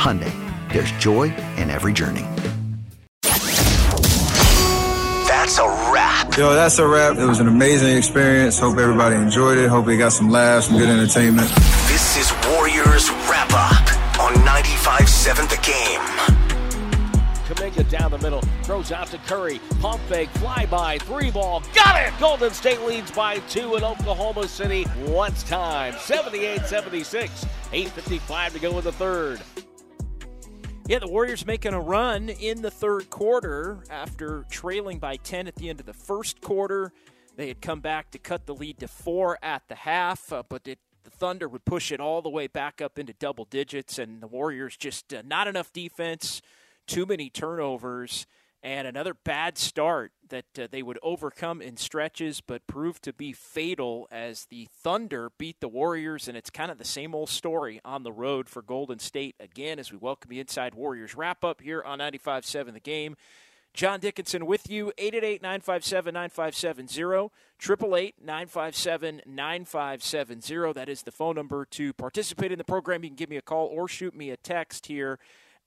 Hyundai, there's joy in every journey. That's a wrap. Yo, that's a wrap. It was an amazing experience. Hope everybody enjoyed it. Hope they got some laughs, some good entertainment. This is Warriors Wrap Up on 95.7 The Game. Kuminga down the middle, throws out to Curry. Pump fake, fly by, three ball, got it! Golden State leads by two in Oklahoma City. Once time, 78 76. 8.55 to go in the third. Yeah, the Warriors making a run in the third quarter after trailing by 10 at the end of the first quarter. They had come back to cut the lead to four at the half, uh, but it, the Thunder would push it all the way back up into double digits, and the Warriors just uh, not enough defense, too many turnovers, and another bad start that uh, they would overcome in stretches, but proved to be fatal as the Thunder beat the Warriors. And it's kind of the same old story on the road for Golden State again as we welcome the Inside Warriors wrap up here on 95 7 The Game. John Dickinson with you, 888 957 9570, 888 957 9570. That is the phone number to participate in the program. You can give me a call or shoot me a text here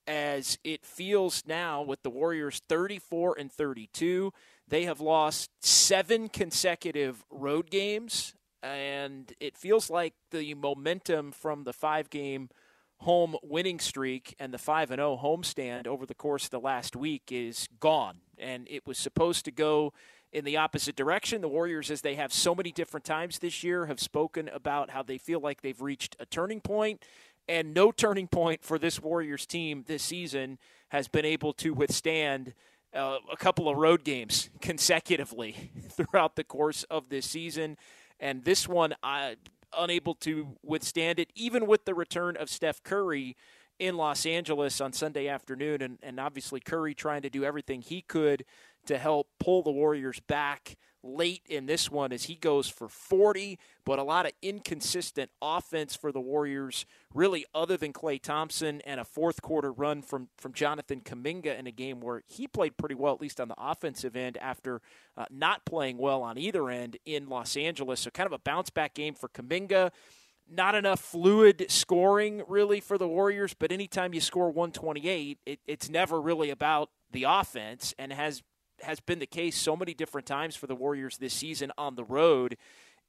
as it feels now with the Warriors 34 and 32. They have lost seven consecutive road games, and it feels like the momentum from the five game home winning streak and the 5 and 0 homestand over the course of the last week is gone. And it was supposed to go in the opposite direction. The Warriors, as they have so many different times this year, have spoken about how they feel like they've reached a turning point and no turning point for this Warriors team this season has been able to withstand uh, a couple of road games consecutively throughout the course of this season. And this one, uh, unable to withstand it, even with the return of Steph Curry in Los Angeles on Sunday afternoon. And, and obviously, Curry trying to do everything he could to help pull the Warriors back late in this one as he goes for 40, but a lot of inconsistent offense for the Warriors, really, other than Klay Thompson and a fourth quarter run from, from Jonathan Kuminga in a game where he played pretty well, at least on the offensive end, after uh, not playing well on either end in Los Angeles. So, kind of a bounce back game for Kuminga Not enough fluid scoring, really, for the Warriors, but anytime you score 128, it, it's never really about the offense and has has been the case so many different times for the Warriors this season on the road.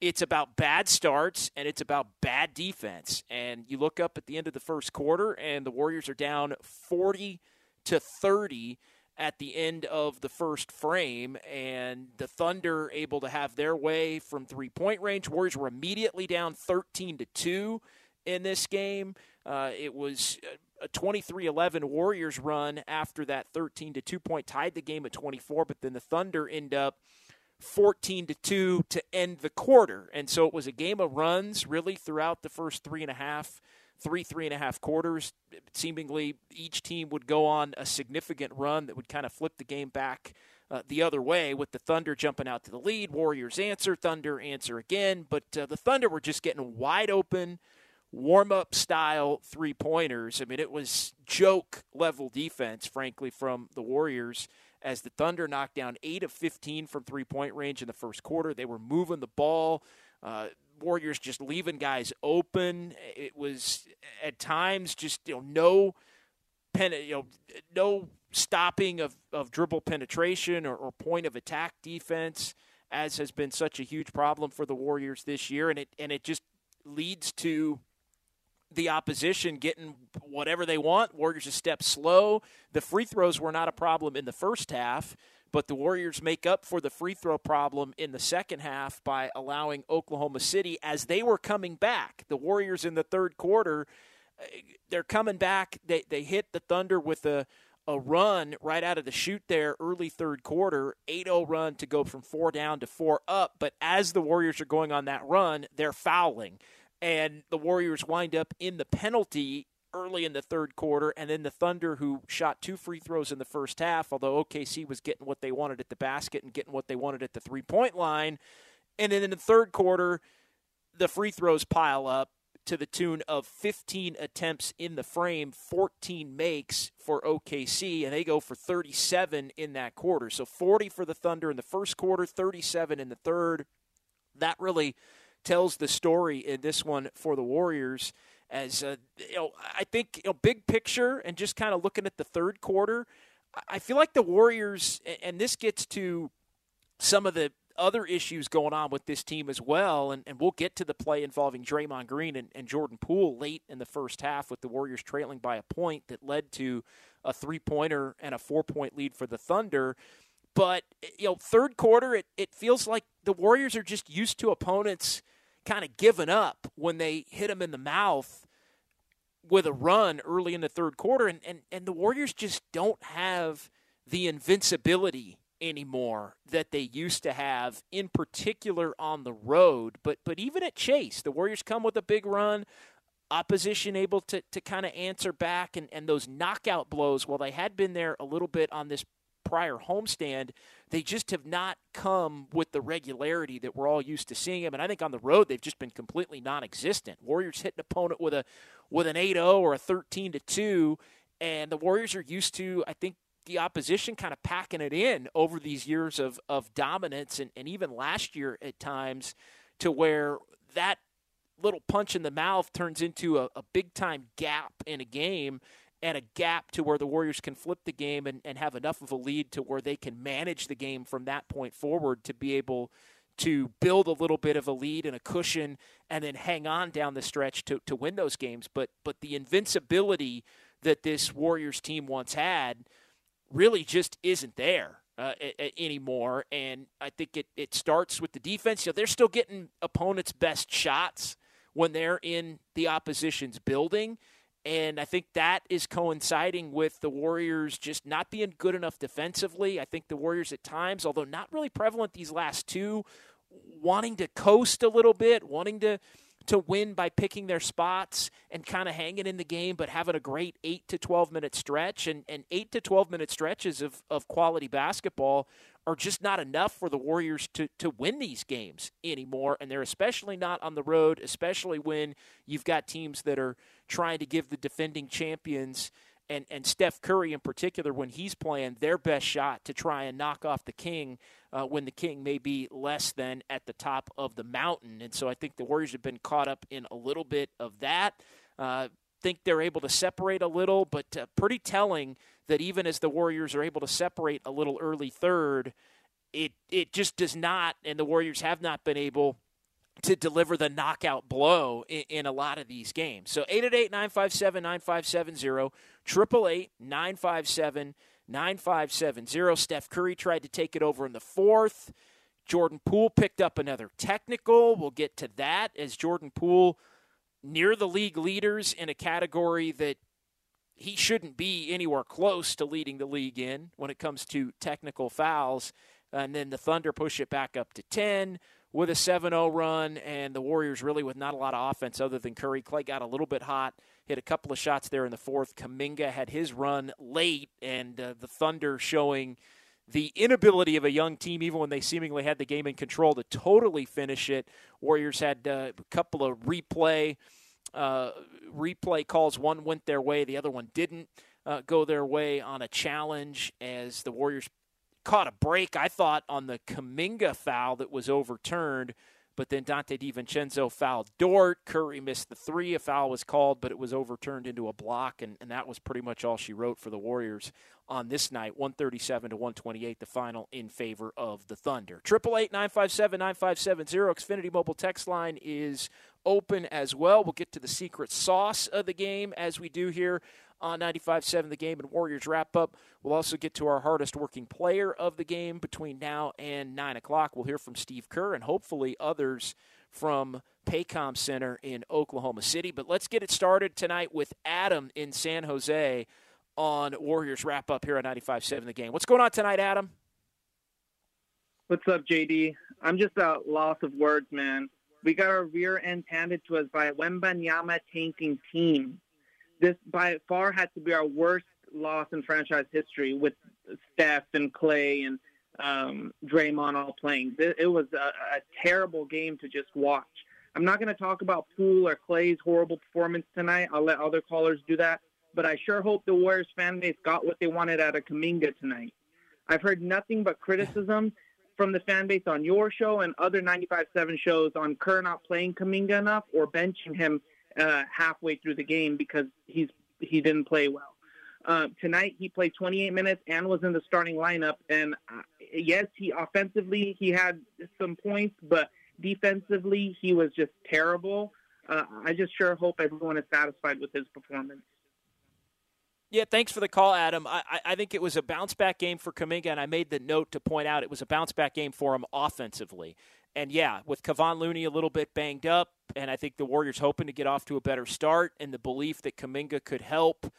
It's about bad starts and it's about bad defense. And you look up at the end of the first quarter, and the Warriors are down 40 to 30 at the end of the first frame, and the Thunder able to have their way from three point range. Warriors were immediately down 13 to 2 in this game. Uh, it was a 23-11 Warriors run after that 13 to 2 point tied the game at 24, but then the Thunder end up 14 to 2 to end the quarter. And so it was a game of runs really throughout the first three and a half, three, three and a half quarters. Seemingly each team would go on a significant run that would kind of flip the game back uh, the other way with the Thunder jumping out to the lead. Warriors answer, Thunder answer again. But uh, the Thunder were just getting wide open warm up style three pointers. I mean, it was joke level defense, frankly, from the Warriors as the Thunder knocked down 8 of 15 from three point range in the first quarter. They were moving the ball. Uh, Warriors just leaving guys open. It was at times just you know no pen, you know no stopping of, of dribble penetration or, or point of attack defense, as has been such a huge problem for the Warriors this year, and it and it just leads to the opposition getting whatever they want. Warriors a step slow. The free throws were not a problem in the first half, but the Warriors make up for the free throw problem in the second half by allowing Oklahoma City as they were coming back. The Warriors in the third quarter, uh, they're coming back. They they hit the Thunder with a a run right out of the shoot there early third quarter 8-0 run to go from 4 down to 4 up but as the warriors are going on that run they're fouling and the Warriors wind up in the penalty early in the third quarter, and then the Thunder, who shot two free throws in the first half, although OKC was getting what they wanted at the basket and getting what they wanted at the three point line. And then in the third quarter, the free throws pile up to the tune of 15 attempts in the frame, 14 makes for OKC, and they go for 37 in that quarter. So 40 for the Thunder in the first quarter, 37 in the third. That really tells the story in this one for the Warriors. As uh, you know, I think you know, big picture and just kind of looking at the third quarter, I feel like the Warriors, and this gets to some of the other issues going on with this team as well, and, and we'll get to the play involving Draymond Green and, and Jordan Poole late in the first half with the Warriors trailing by a point that led to a three pointer and a four point lead for the Thunder. But you know, third quarter, it, it feels like the Warriors are just used to opponents – kind of given up when they hit him in the mouth with a run early in the third quarter. And, and, and the Warriors just don't have the invincibility anymore that they used to have, in particular on the road. But but even at Chase, the Warriors come with a big run. Opposition able to, to kind of answer back and, and those knockout blows, while they had been there a little bit on this prior homestand, they just have not come with the regularity that we're all used to seeing them. And I think on the road they've just been completely non-existent. Warriors hit an opponent with a with an 8-0 or a 13 to 2, and the Warriors are used to I think the opposition kind of packing it in over these years of, of dominance and, and even last year at times to where that little punch in the mouth turns into a, a big time gap in a game and a gap to where the Warriors can flip the game and, and have enough of a lead to where they can manage the game from that point forward to be able to build a little bit of a lead and a cushion and then hang on down the stretch to, to win those games. But but the invincibility that this Warriors team once had really just isn't there. Uh, anymore, and I think it, it starts with the defense. You know, they're still getting opponents' best shots when they're in the opposition's building, and I think that is coinciding with the Warriors just not being good enough defensively. I think the Warriors at times, although not really prevalent these last two, wanting to coast a little bit, wanting to to win by picking their spots and kind of hanging in the game, but having a great 8 to 12 minute stretch. And, and 8 to 12 minute stretches of, of quality basketball are just not enough for the Warriors to, to win these games anymore. And they're especially not on the road, especially when you've got teams that are trying to give the defending champions and, and Steph Curry in particular, when he's playing their best shot to try and knock off the King uh, when the King may be less than at the top of the mountain. And so I think the Warriors have been caught up in a little bit of that. Uh, think they're able to separate a little, but uh, pretty telling that even as the Warriors are able to separate a little early third, it it just does not, and the Warriors have not been able to deliver the knockout blow in, in a lot of these games. So 888 957 9570, 888 957 9570. Steph Curry tried to take it over in the fourth. Jordan Poole picked up another technical. We'll get to that as Jordan Poole near the league leaders in a category that he shouldn't be anywhere close to leading the league in when it comes to technical fouls. And then the Thunder push it back up to 10 with a 7 0 run, and the Warriors really with not a lot of offense other than Curry. Klay got a little bit hot, hit a couple of shots there in the fourth. Kuminga had his run late, and uh, the Thunder showing the inability of a young team, even when they seemingly had the game in control, to totally finish it. Warriors had uh, a couple of replay uh, replay calls. One went their way, the other one didn't uh, go their way on a challenge as the Warriors caught a break, I thought, on the Kuminga foul that was overturned. But then Donte DiVincenzo fouled Dort. Curry missed the three. A foul was called, but it was overturned into a block, and, and that was pretty much all she wrote for the Warriors on this night. 137 to 128, the final in favor of the Thunder. Triple eight nine five seven nine five seven zero. Xfinity mobile text line is open as well. We'll get to the secret sauce of the game as we do here on 95.7 The Game and Warriors wrap up. We'll also get to our hardest working player of the game between now and 9 o'clock. We'll hear from Steve Kerr and hopefully others from Paycom Center in Oklahoma City. But let's get it started tonight with Adam in San Jose on Warriors wrap up here on 95.7 The Game. What's going on tonight, Adam? What's up, JD? I'm just a loss of words, man. We got our rear end handed to us by a Wembanyama tanking team this by far had to be our worst loss in franchise history with Steph and Klay and um, Draymond all playing. It, was a, a terrible game to just watch. I'm not going to talk about Poole or Klay's horrible performance tonight. I'll let other callers do that. But I sure hope the Warriors fan base got what they wanted out of Kuminga tonight. I've heard nothing but criticism from the fan base on your show and other 95.7 shows on Kerr not playing Kuminga enough or benching him uh, halfway through the game because he's he didn't play well. Uh, tonight he played 28 minutes and was in the starting lineup. And uh, yes, he offensively he had some points, but defensively he was just terrible. Uh, I just sure hope everyone is satisfied with his performance. Yeah, thanks for the call, Adam. I, I think it was a bounce back game for Kuminga, and I made the note to point out it was a bounce back game for him offensively. And yeah, with Kevon Looney a little bit banged up, and I think the Warriors hoping to get off to a better start, and the belief that Kuminga could help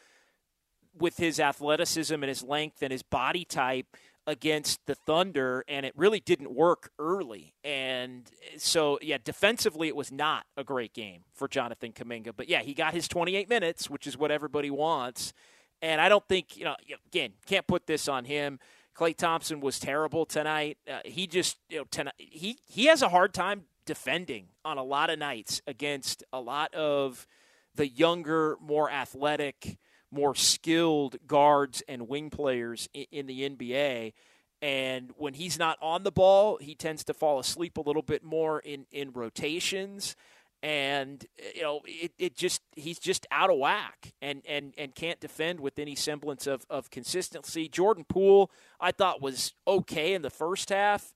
with his athleticism and his length and his body type against the Thunder, and it really didn't work early. And eh, so, yeah, defensively, it was not a great game for Jonathan Kuminga. But yeah, he got his 28 minutes, which is what everybody wants. And I don't think, you know, again, can't put this on him. Klay Thompson was terrible tonight. Uh, he just, you know, tonight, he he has a hard time defending on a lot of nights against a lot of the younger, more athletic, more skilled guards and wing players in, in the NBA. And when he's not on the ball, he tends to fall asleep a little bit more in, in rotations and you know it, it just he's just out of whack and, and, and can't defend with any semblance of, of consistency. Jordan Poole I thought was okay in the first half,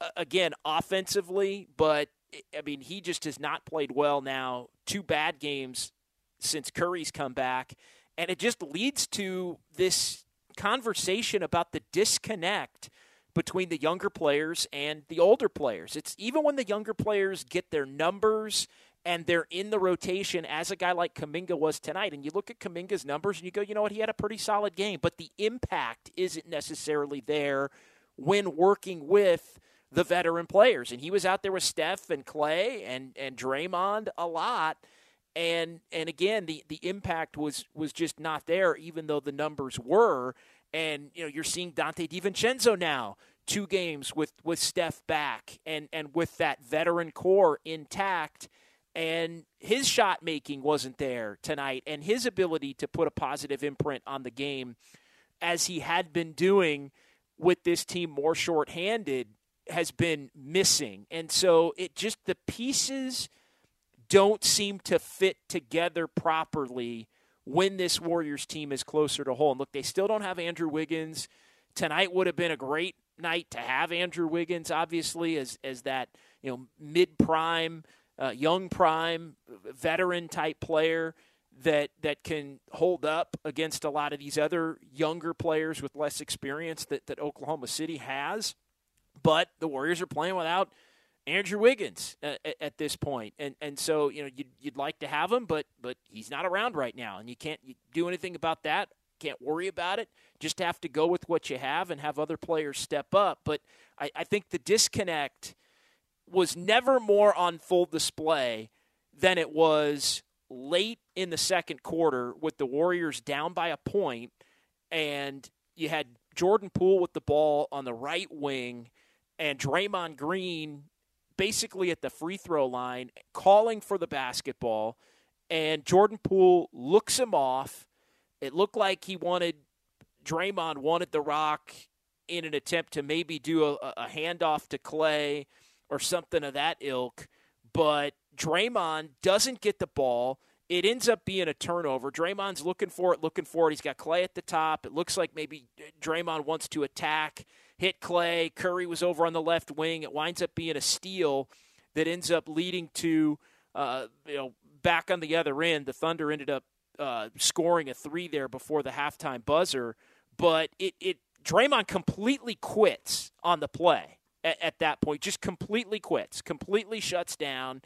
uh, again offensively, but I mean he just has not played well now. Two bad games since Curry's come back, and it just leads to this conversation about the disconnect between the younger players and the older players. It's even when the younger players get their numbers and they're in the rotation as a guy like Kuminga was tonight. And you look at Kuminga's numbers and you go, you know what, he had a pretty solid game, but the impact isn't necessarily there when working with the veteran players. And he was out there with Steph and Klay and, and Draymond a lot. And and again, the, the impact was was just not there, even though the numbers were. And you know, you're seeing Donte DiVincenzo now, two games with, with Steph back and, and with that veteran core intact. And his shot making wasn't there tonight, and his ability to put a positive imprint on the game as he had been doing with this team more shorthanded has been missing. And so it just the pieces don't seem to fit together properly when this Warriors team is closer to home. Look, they still don't have Andrew Wiggins. Tonight would have been a great night to have Andrew Wiggins, obviously, as as that you know mid prime, uh, young prime, veteran type player that that can hold up against a lot of these other younger players with less experience that, that Oklahoma City has. But the Warriors are playing without Andrew Wiggins uh, at, at, this point, and and so you know you'd, you'd like to have him, but but he's not around right now, and you can't do anything about that. Can't worry about it. Just have to go with what you have and have other players step up. But I, I think the disconnect was never more on full display than it was late in the second quarter with the Warriors down by a point, and you had Jordan Poole with the ball on the right wing and Draymond Green basically at the free throw line calling for the basketball and Jordan Poole looks him off. It looked like he wanted Draymond wanted the rock in an attempt to maybe do a, a handoff to Klay or something of that ilk, but Draymond doesn't get the ball. It ends up being a turnover. Draymond's looking for it, looking for it. He's got Klay at the top. It looks like maybe Draymond wants to attack, hit Klay. Curry was over on the left wing. It winds up being a steal that ends up leading to, uh, you know, back on the other end. The Thunder ended up uh, scoring a three there before the halftime buzzer, but it, it Draymond completely quits on the play at, at that point. Just completely quits, completely shuts down,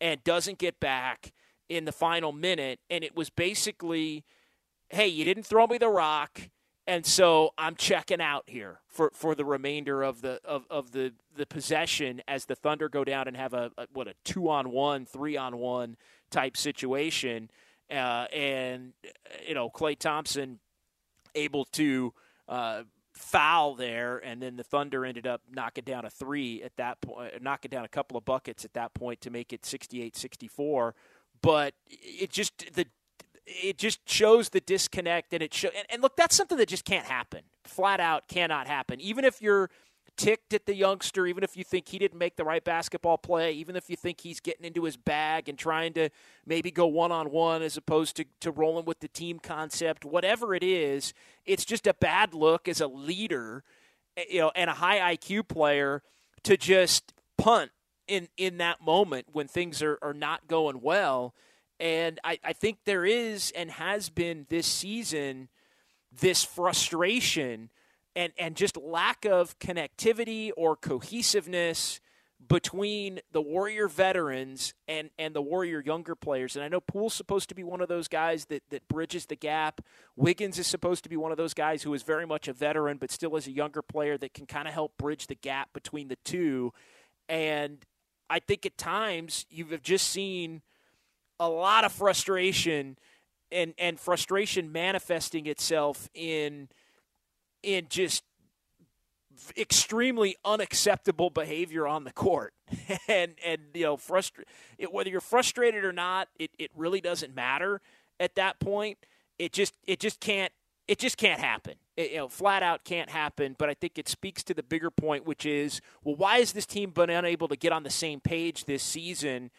and doesn't get back in the final minute. And it was basically, hey, you didn't throw me the rock. And so I'm checking out here for, for the remainder of the of, of the, the possession as the Thunder go down and have a, a what a two on one, three on one type situation, uh, and you know Klay Thompson able to uh, foul there, and then the Thunder ended up knocking down a three at that point, knocking down a couple of buckets at that point to make it 68-64 but it just the it just shows the disconnect and it show and, and, look that's something that just can't happen flat out cannot happen even if you're ticked at the youngster even if you think he didn't make the right basketball play even if you think he's getting into his bag and trying to maybe go one-on-one as opposed to, to rolling with the team concept whatever it is it's just a bad look as a leader eh, you know and a high iq player to just punt in in that moment when things are, are not going well. And I, I think there is and has been this season this frustration and, and just lack of connectivity or cohesiveness between the Warrior veterans and, and the Warrior younger players. And I know Poole's supposed to be one of those guys that, that bridges the gap. Wiggins is supposed to be one of those guys who is very much a veteran, but still is a younger player that can kind of help bridge the gap between the two. And I think at times you've just seen a lot of frustration and and frustration manifesting itself in in just extremely unacceptable behavior on the court and and you know frustra- it, whether you're frustrated or not it, it really doesn't matter at that point it just it just can't it just can't happen. It, you know, flat out can't happen. But I think it speaks to the bigger point, which is, well, why has this team been unable to get on the same page this season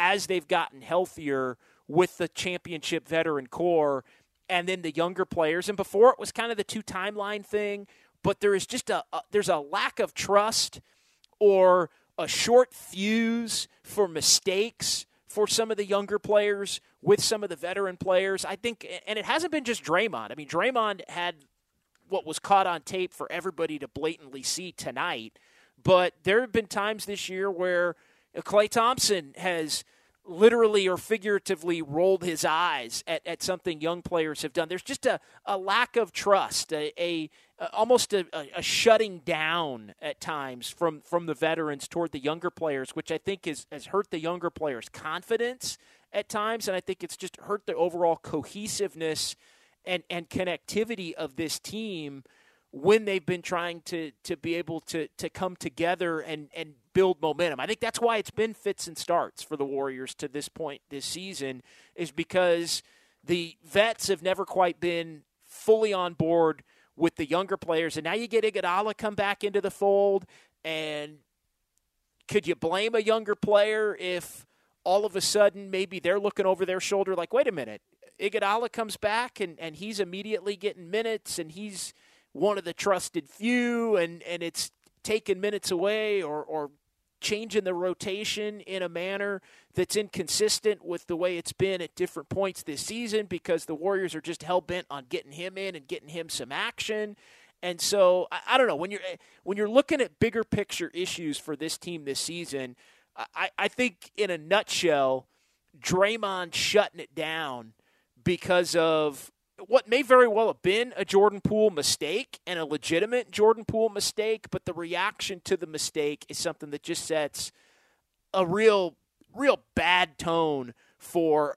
as they've gotten healthier with the championship veteran core and then the younger players? And before it was kind of the two timeline thing, but there is just a, a there's a lack of trust or a short fuse for mistakes for some of the younger players with some of the veteran players. I think, and it hasn't been just Draymond. I mean, Draymond had what was caught on tape for everybody to blatantly see tonight, but there have been times this year where Uh, Klay Thompson has literally or figuratively rolled his eyes at, at something young players have done. There's just a, a lack of trust, a, a, a almost a, a, shutting down at times from, from the veterans toward the younger players, which I think is, has hurt the younger players' confidence at times, and I think it's just hurt the overall cohesiveness and, and connectivity of this team when they've been trying to to be able to to come together and and build momentum. I think that's why it's been fits and starts for the Warriors to this point this season is because the vets have never quite been fully on board with the younger players and now you get Iguodala come back into the fold and could you blame a younger player if all of a sudden maybe they're looking over their shoulder like wait a minute Iguodala comes back and, and he's immediately getting minutes and he's one of the trusted few and, and it's taking minutes away or, or changing the rotation in a manner that's inconsistent with the way it's been at different points this season because the Warriors are just hell bent on getting him in and getting him some action. And so I, I, don't know when you're when you're looking at bigger picture issues for this team this season, I, I think in a nutshell, Draymond shutting it down because of what may very well have been a Jordan Poole mistake and a legitimate Jordan Poole mistake, but the reaction to the mistake is something that just sets a real, real bad tone for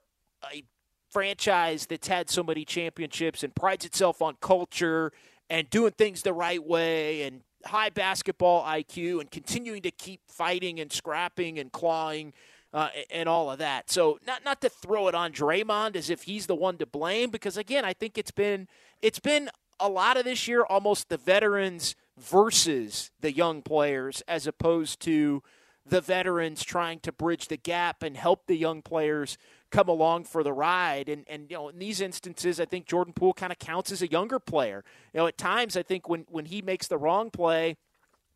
a franchise that's had so many championships and prides itself on culture and doing things the right way and high basketball IQ and continuing to keep fighting and scrapping and clawing uh, and all of that. So not not to throw it on Draymond as if he's the one to blame, because again, I think it's been it's been a lot of this year almost the veterans versus the young players as opposed to the veterans trying to bridge the gap and help the young players come along for the ride. And and you know, in these instances, I think Jordan Poole kind of counts as a younger player. You know, at times I think when when he makes the wrong play,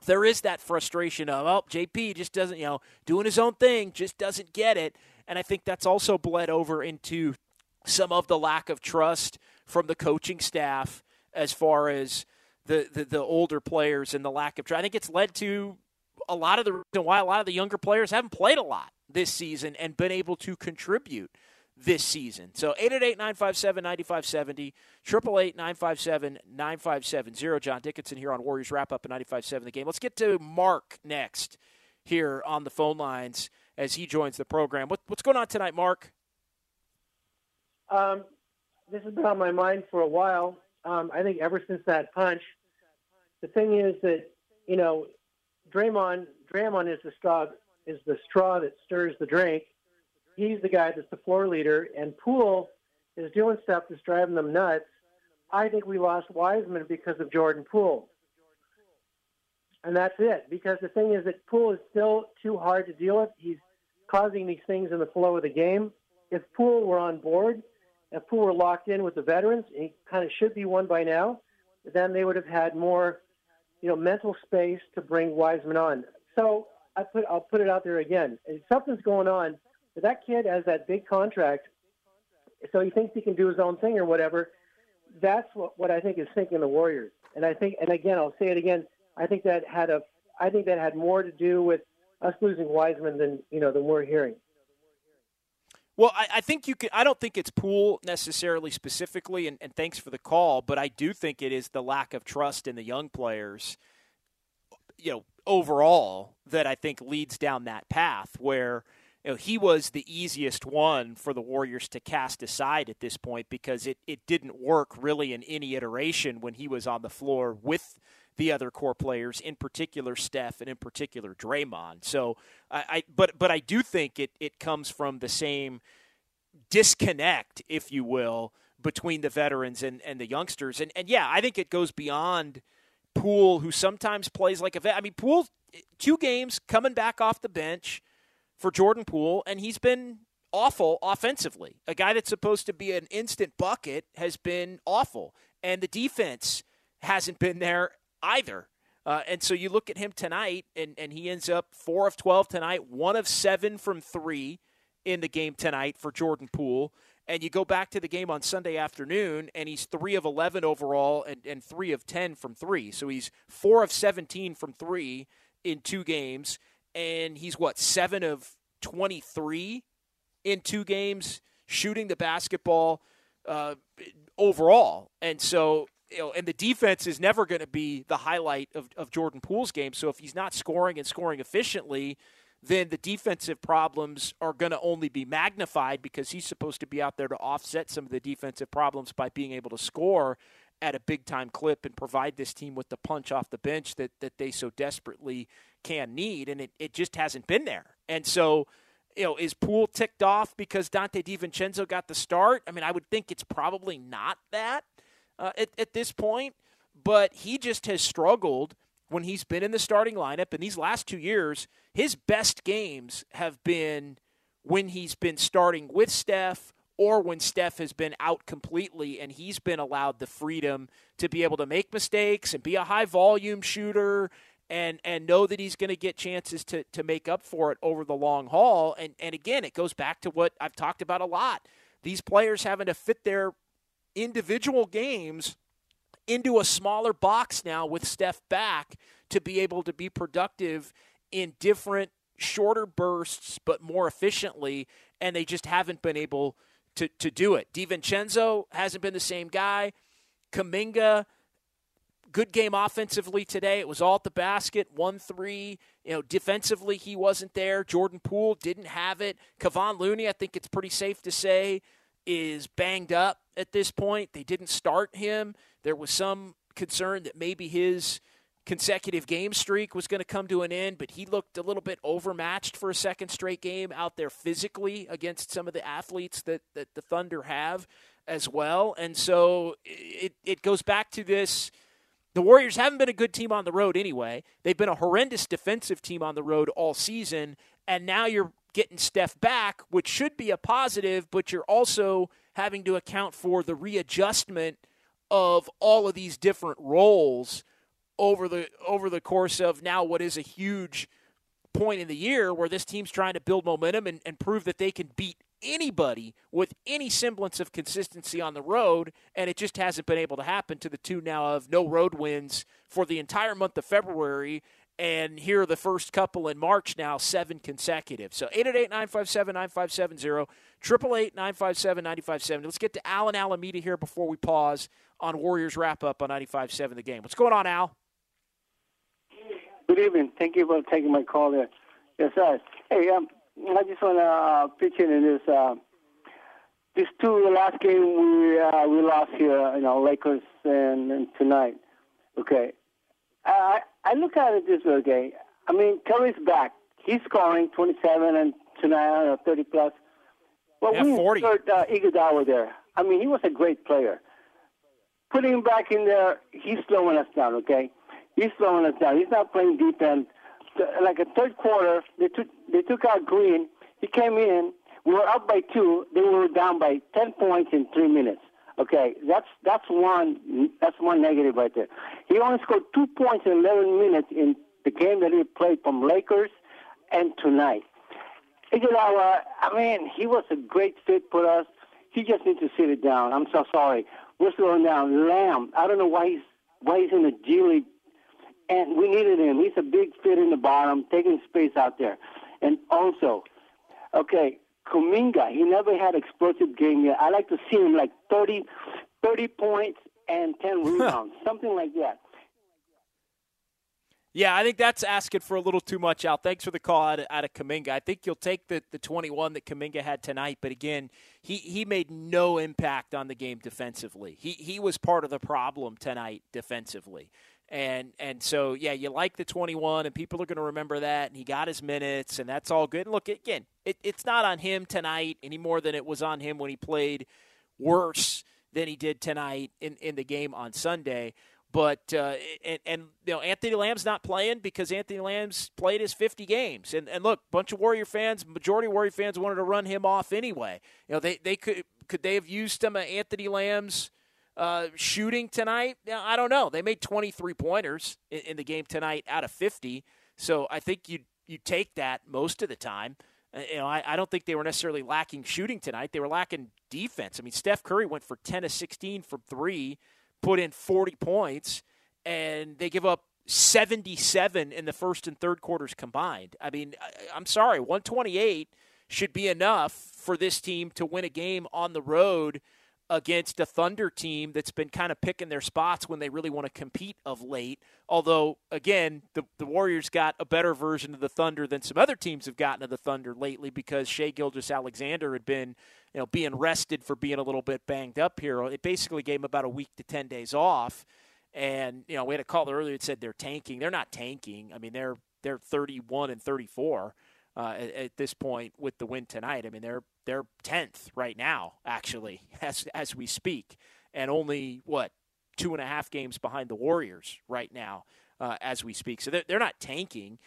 there is that frustration of, oh, JP just doesn't, you know, doing his own thing, just doesn't get it. And I think that's also bled over into some of the lack of trust from the coaching staff as far as the, the, the older players and the lack of trust. I think it's led to a lot of the reason why a lot of the younger players haven't played a lot this season and been able to contribute this season. So 888-957-9570, 888-957-9570. John Dickinson here on Warriors Wrap Up at 95.7 The Game. Let's get to Mark next here on the phone lines as he joins the program. What, what's going on tonight, Mark? Um, this has been on my mind for a while. Um, I think ever since that punch. The thing is that, you know, Draymond, Draymond is the straw, is the straw that stirs the drink – he's the guy that's the floor leader, and Poole is doing stuff that's driving them nuts. I think we lost Wiseman because of Jordan Poole. And that's it. Because the thing is that Poole is still too hard to deal with. He's causing these things in the flow of the game. If Poole were on board, if Poole were locked in with the veterans, he kind of should be one by now, then they would have had more, you know, mental space to bring Wiseman on. So I put I'll put it out there again. If something's going on but that kid has that big contract, so he thinks he can do his own thing or whatever. That's what, what I think is sinking the Warriors. And I think, and again, I'll say it again. I think that had a, I think that had more to do with us losing Wiseman than you know than we're hearing. Well, I, I, think you can. I don't think it's Poole necessarily specifically, and, and, thanks for the call. But I do think it is the lack of trust in the young players, you know, overall that I think leads down that path where you know, he was the easiest one for the Warriors to cast aside at this point because it, it didn't work really in any iteration when he was on the floor with the other core players, in particular Steph and in particular Draymond. So I, I but but I do think it, it comes from the same disconnect, if you will, between the veterans and, and the youngsters. And and yeah, I think it goes beyond Poole, who sometimes plays like a vet. I mean, Poole two games coming back off the bench for Jordan Poole, and he's been awful offensively. A guy that's supposed to be an instant bucket has been awful, and the defense hasn't been there either. Uh, and so you look at him tonight, and, and he ends up four of 12 tonight, one of seven from three in the game tonight for Jordan Poole. And you go back to the game on Sunday afternoon, and he's three of 11 overall and, and three of 10 from three. So he's four of 17 from three in two games and he's what seven of 23 in two games shooting the basketball uh, overall. And so you know and the defense is never going to be the highlight of, of jordan poole's game. So if he's not scoring and scoring efficiently then the defensive problems are going to only be magnified because he's supposed to be out there to offset some of the defensive problems by being able to score at a big time clip and provide this team with the punch off the bench that, that they so desperately can need. And it, it just hasn't been there. And so, you know, is Poole ticked off because Donte DiVincenzo got the start? I mean, I would think it's probably not that uh, at, at this point, but he just has struggled when he's been in the starting lineup. And these last two years, his best games have been when he's been starting with Steph or when Steph has been out completely and he's been allowed the freedom to be able to make mistakes and be a high volume shooter and and know that he's going to get chances to to make up for it over the long haul. And and again it goes back to what I've talked about a lot. These players having to fit their individual games into a smaller box now with Steph back to be able to be productive in different shorter bursts but more efficiently and they just haven't been able to, to do it. DiVincenzo hasn't been the same guy. Kuminga, good game offensively today. It was all at the basket, 1 3. You know, defensively, he wasn't there. Jordan Poole didn't have it. Kevon Looney, I think it's pretty safe to say, is banged up at this point. They didn't start him. There was some concern that maybe his consecutive game streak was going to come to an end, but he looked a little bit overmatched for a second straight game out there physically against some of the athletes that, that the Thunder have as well. And so it, it goes back to this. The Warriors haven't been a good team on the road anyway. They've been a horrendous defensive team on the road all season. And now you're getting Steph back, which should be a positive, but you're also having to account for the readjustment of all of these different roles over the over the course of now what is a huge point in the year where this team's trying to build momentum and, and prove that they can beat anybody with any semblance of consistency on the road, and it just hasn't been able to happen to the two now of no road wins for the entire month of February. And here are the first couple in March now, seven consecutive. So 888 957 9570, 888 957 9570. Let's get to Alan Alameda here before we pause on Warriors wrap up on 95.7 the game. What's going on, Al? Good evening. Thank you for taking my call there. Yes, sir. Hey, um, I just want to uh, pitch in in this. Uh, these two the last game we uh, we lost here, you know, Lakers and, and tonight. Okay, I I look at it this way. Okay, I mean Curry's back. He's scoring 27 and tonight or 30 plus. Well, yeah, we 40. insert uh, Iguodala there. I mean, he was a great player. Putting him back in there, he's slowing us down. Okay, he's slowing us down. He's not playing defense. Like a third quarter, they took they took out Green. He came in. We were up by two. They were down by ten points in three minutes. Okay, that's that's one that's one negative right there. He only scored two points in eleven minutes in the game that he played from Lakers and tonight. Iguodala, I mean, he was a great fit for us. He just needs to sit it down. I'm so sorry. We're slowing down. Lamb, I don't know why he's why he's in the G League and we needed him. He's a big fit in the bottom, taking space out there. And also, okay, Kuminga, he never had explosive game yet. I like to see him like 30, 30 points and 10 rebounds, something like that. Yeah, I think that's asking for a little too much out. Thanks for the call out of, out of Kuminga. I think you'll take the, the 21 that Kuminga had tonight, but again, he, he made no impact on the game defensively. He, he was part of the problem tonight defensively. And and so yeah, you like the 21, and people are going to remember that. And he got his minutes, and that's all good. And look again, it, it's not on him tonight any more than it was on him when he played worse than he did tonight in, in the game on Sunday. But uh, and, and you know Anthony Lamb's not playing because Anthony Lamb's played his 50 games. And and look, bunch of Warrior fans, majority Warrior fans wanted to run him off anyway. You know they they could could they have used some of Anthony Lamb's uh, shooting tonight, I don't know. They made 23 pointers in, in, the game tonight out of 50, so I think you you take that most of the time. Uh, you know, I, I, don't think they were necessarily lacking shooting tonight. They were lacking defense. I mean, Steph Curry went for 10 of 16 from three, put in 40 points, and they give up 77 in the first and third quarters combined. I mean, I, I'm sorry, 128 should be enough for this team to win a game on the road against a Thunder team that's been kind of picking their spots when they really want to compete of late. Although, again, the, the Warriors got a better version of the Thunder than some other teams have gotten of the Thunder lately because Shai Gilgeous Alexander had been, you know, being rested for being a little bit banged up here. It basically gave him about a week to 10 days off. And, you know, we had a caller earlier that said they're tanking. They're not tanking. I mean, they're they're 31 and 34 uh, at, at, this point with the win tonight. I mean, they're they're tenth right now, actually, as as we speak, and only what two and a half games behind the Warriors right now uh, as we speak. So they're, they're not tanking,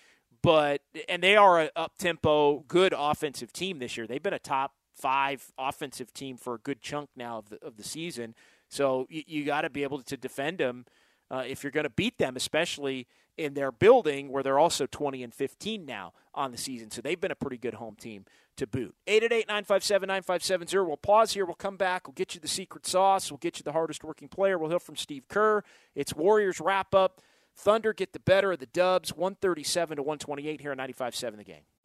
but and they are a up tempo, good offensive team this year. They've been a top five offensive team for a good chunk now of the of the season. So you, you got to be able to defend them uh, if you're going to beat them, especially in their building where they're also 20 and 15 now on the season. So they've been a pretty good home team to boot. 888-957-9570. We'll pause here. We'll come back. We'll get you the secret sauce. We'll get you the hardest working player. We'll hear from Steve Kerr. It's Warriors wrap up. Thunder get the better of the Dubs, 137 to 128 here on 95.7 the game.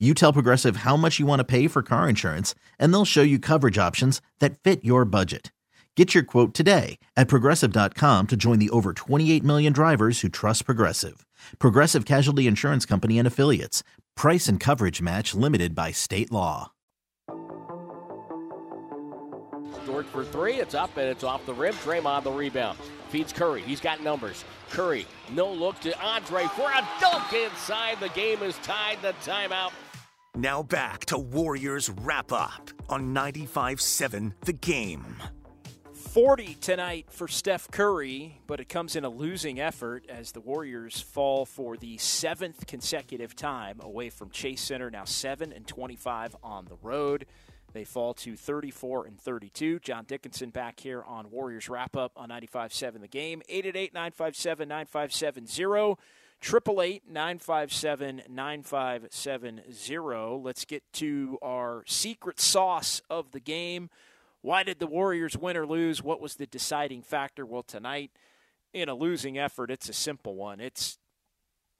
You tell Progressive how much you want to pay for car insurance, and they'll show you coverage options that fit your budget. Get your quote today at progressive.com to join the over 28 million drivers who trust Progressive. Progressive Casualty Insurance Company and Affiliates. Price and coverage match limited by state law. Dort for three. It's up and it's off the rim. Draymond the rebound. Feeds Curry. He's got numbers. Curry, no look to Andre for a dunk inside. The game is tied. The timeout. Now back to Warriors wrap up on 95 7, The Game. 40 tonight for Steph Curry, but it comes in a losing effort as the Warriors fall for the seventh consecutive time away from Chase Center. Now 7 and 25 on the road. They fall to 34 and 32. John Dickinson back here on Warriors Wrap Up on 95 7 The Game. 888 957 9570. 888 957 9570. Let's get to our secret sauce of the game. Why did the Warriors win or lose? What was the deciding factor? Well, tonight, in a losing effort, it's a simple one. It's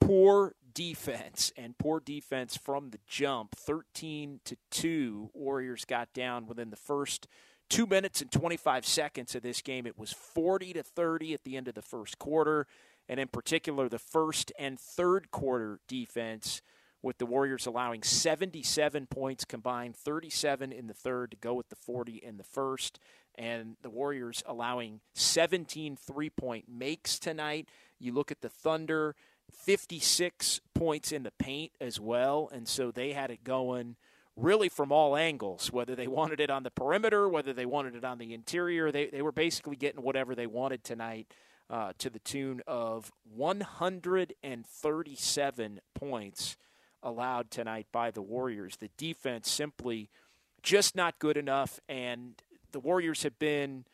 poor defense and poor defense from the jump 13 to 2 warriors got down within the first 2 minutes and 25 seconds of this game it was 40 to 30 at the end of the first quarter and in particular the first and third quarter defense with the Warriors allowing 77 points combined, 37 in the third to go with the 40 in the first, and the Warriors allowing 17 three point makes tonight. You look at the Thunder, 56 points in the paint as well, and so they had it going really from all angles, whether they wanted it on the perimeter, whether they wanted it on the interior. They, they were basically getting whatever they wanted tonight uh, to the tune of 137 points allowed tonight by the Warriors. The defense simply just not good enough, and the Warriors have been